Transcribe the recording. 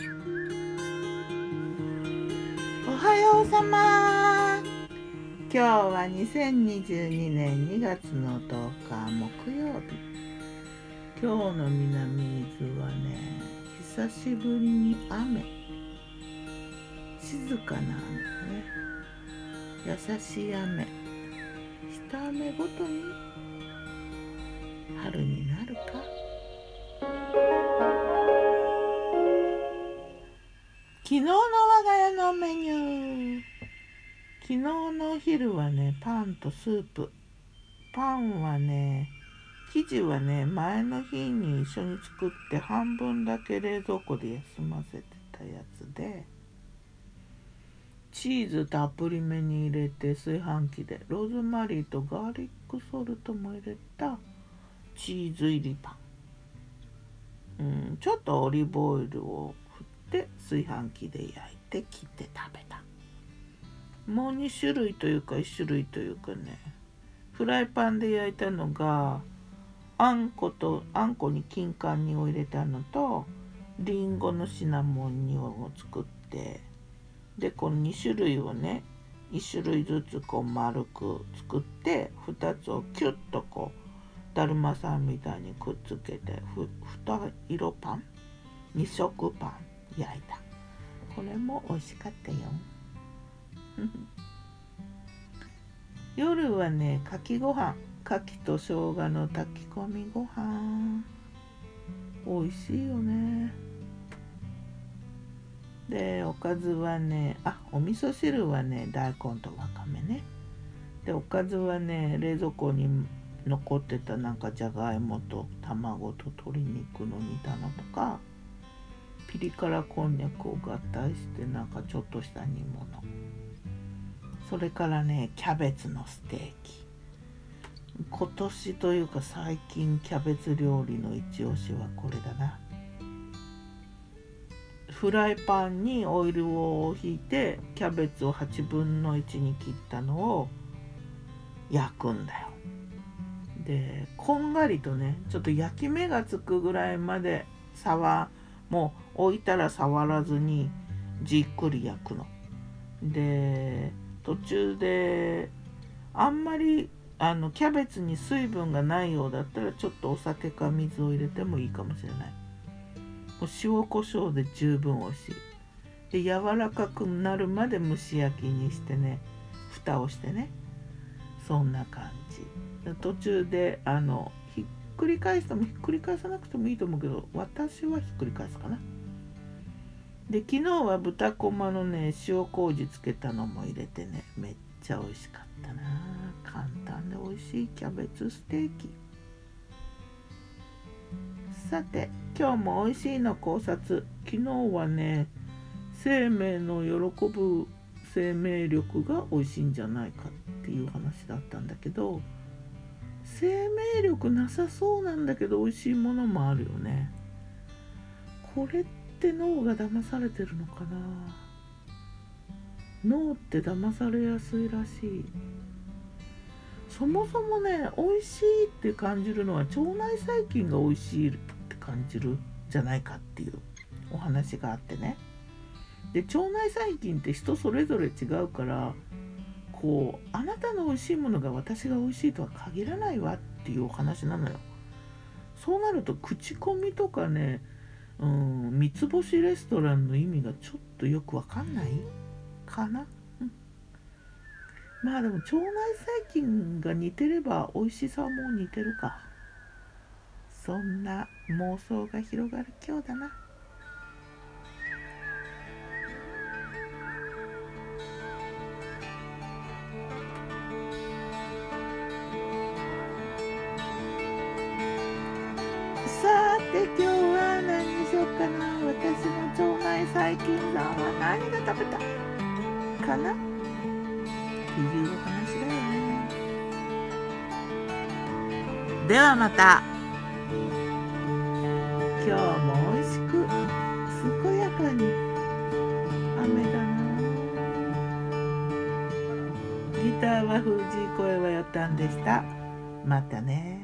おはようさま。今日は2022年2月の10日木曜日今日の南伊豆はね久しぶりに雨。静かな雨ね。優しい雨。下雨ごとに春になるか。昨日の我が家のメニュー。昨日のお昼はねパンとスープ。パンはね生地はね前の日に一緒に作って半分だけ冷蔵庫で休ませてたやつで。チーズたっぷりめに入れて炊飯器で。ローズマリーとガーリックソルトも入れたチーズ入りパン、うん、ちょっとオリーブオイルをで炊飯器で焼いて切って食べた。もう2種類というか1種類というかね。フライパンで焼いたのがあんことあんこに金柑煮を入れたのとりんごのシナモン煮を作ってでこの2種類をね1種類ずつこう丸く作って2つをキュッとこうだるまさんみたいにくっつけてふ2色パン？2色パン？焼いた。これも美味しかったよ。夜はねかきご飯かきと生姜の炊き込みご飯。美味しいよね。でおかずはねあお味噌汁はね大根とわかめね。でおかずはね冷蔵庫に残ってたなんかじゃがいもと卵と鶏肉の煮たのとか。ピリ辛こんにゃくを合体してなんかちょっとした煮物。それからねキャベツのステーキ。今年というか最近キャベツ料理の一押しはこれだな。フライパンにオイルをひいてキャベツを8分の1に切ったのを焼くんだよ。でこんがりとねちょっと焼き目がつくぐらいまで触もう置いたら触らずにじっくり焼くの。で途中であんまりあのキャベツに水分がないようだったらちょっとお酒か水を入れてもいいかもしれない。もう塩コショウで十分美味しい。で柔らかくなるまで蒸し焼きにしてね蓋をしてねそんな感じ。途中であのくり返してもひっくり返さなくてもいいと思うけど私はひっくり返すかな。で昨日は豚こまのね塩麹つけたのも入れてねめっちゃ美味しかったな。簡単で美味しいキャベツステーキ。さて今日も美味しいの考察。昨日はね生命の喜ぶ生命力が美味しいんじゃないかっていう話だったんだけど生命力なさそうなんだけど美味しいものもあるよね。これって脳が騙されてるのかな？脳って騙されやすいらしい。そもそもね美味しいって感じるのは腸内細菌が美味しいって感じるじゃないかっていうお話があってね。で腸内細菌って人それぞれ違うからこうあなたの美味しいものが私が美味しいとは限らないわっていうお話なのよ。そうなると口コミとかね、うん、三つ星レストランの意味がちょっとよくわかんない？かな、うん、まあでも腸内細菌が似てれば美味しさも似てるかそんな妄想が広がる今日だな。腸内細菌さんは何が食べたかなっていうお話だよね。ではまた。今日も美味しく健やかに。雨だな。ギターは藤井声はよったんでした。またね。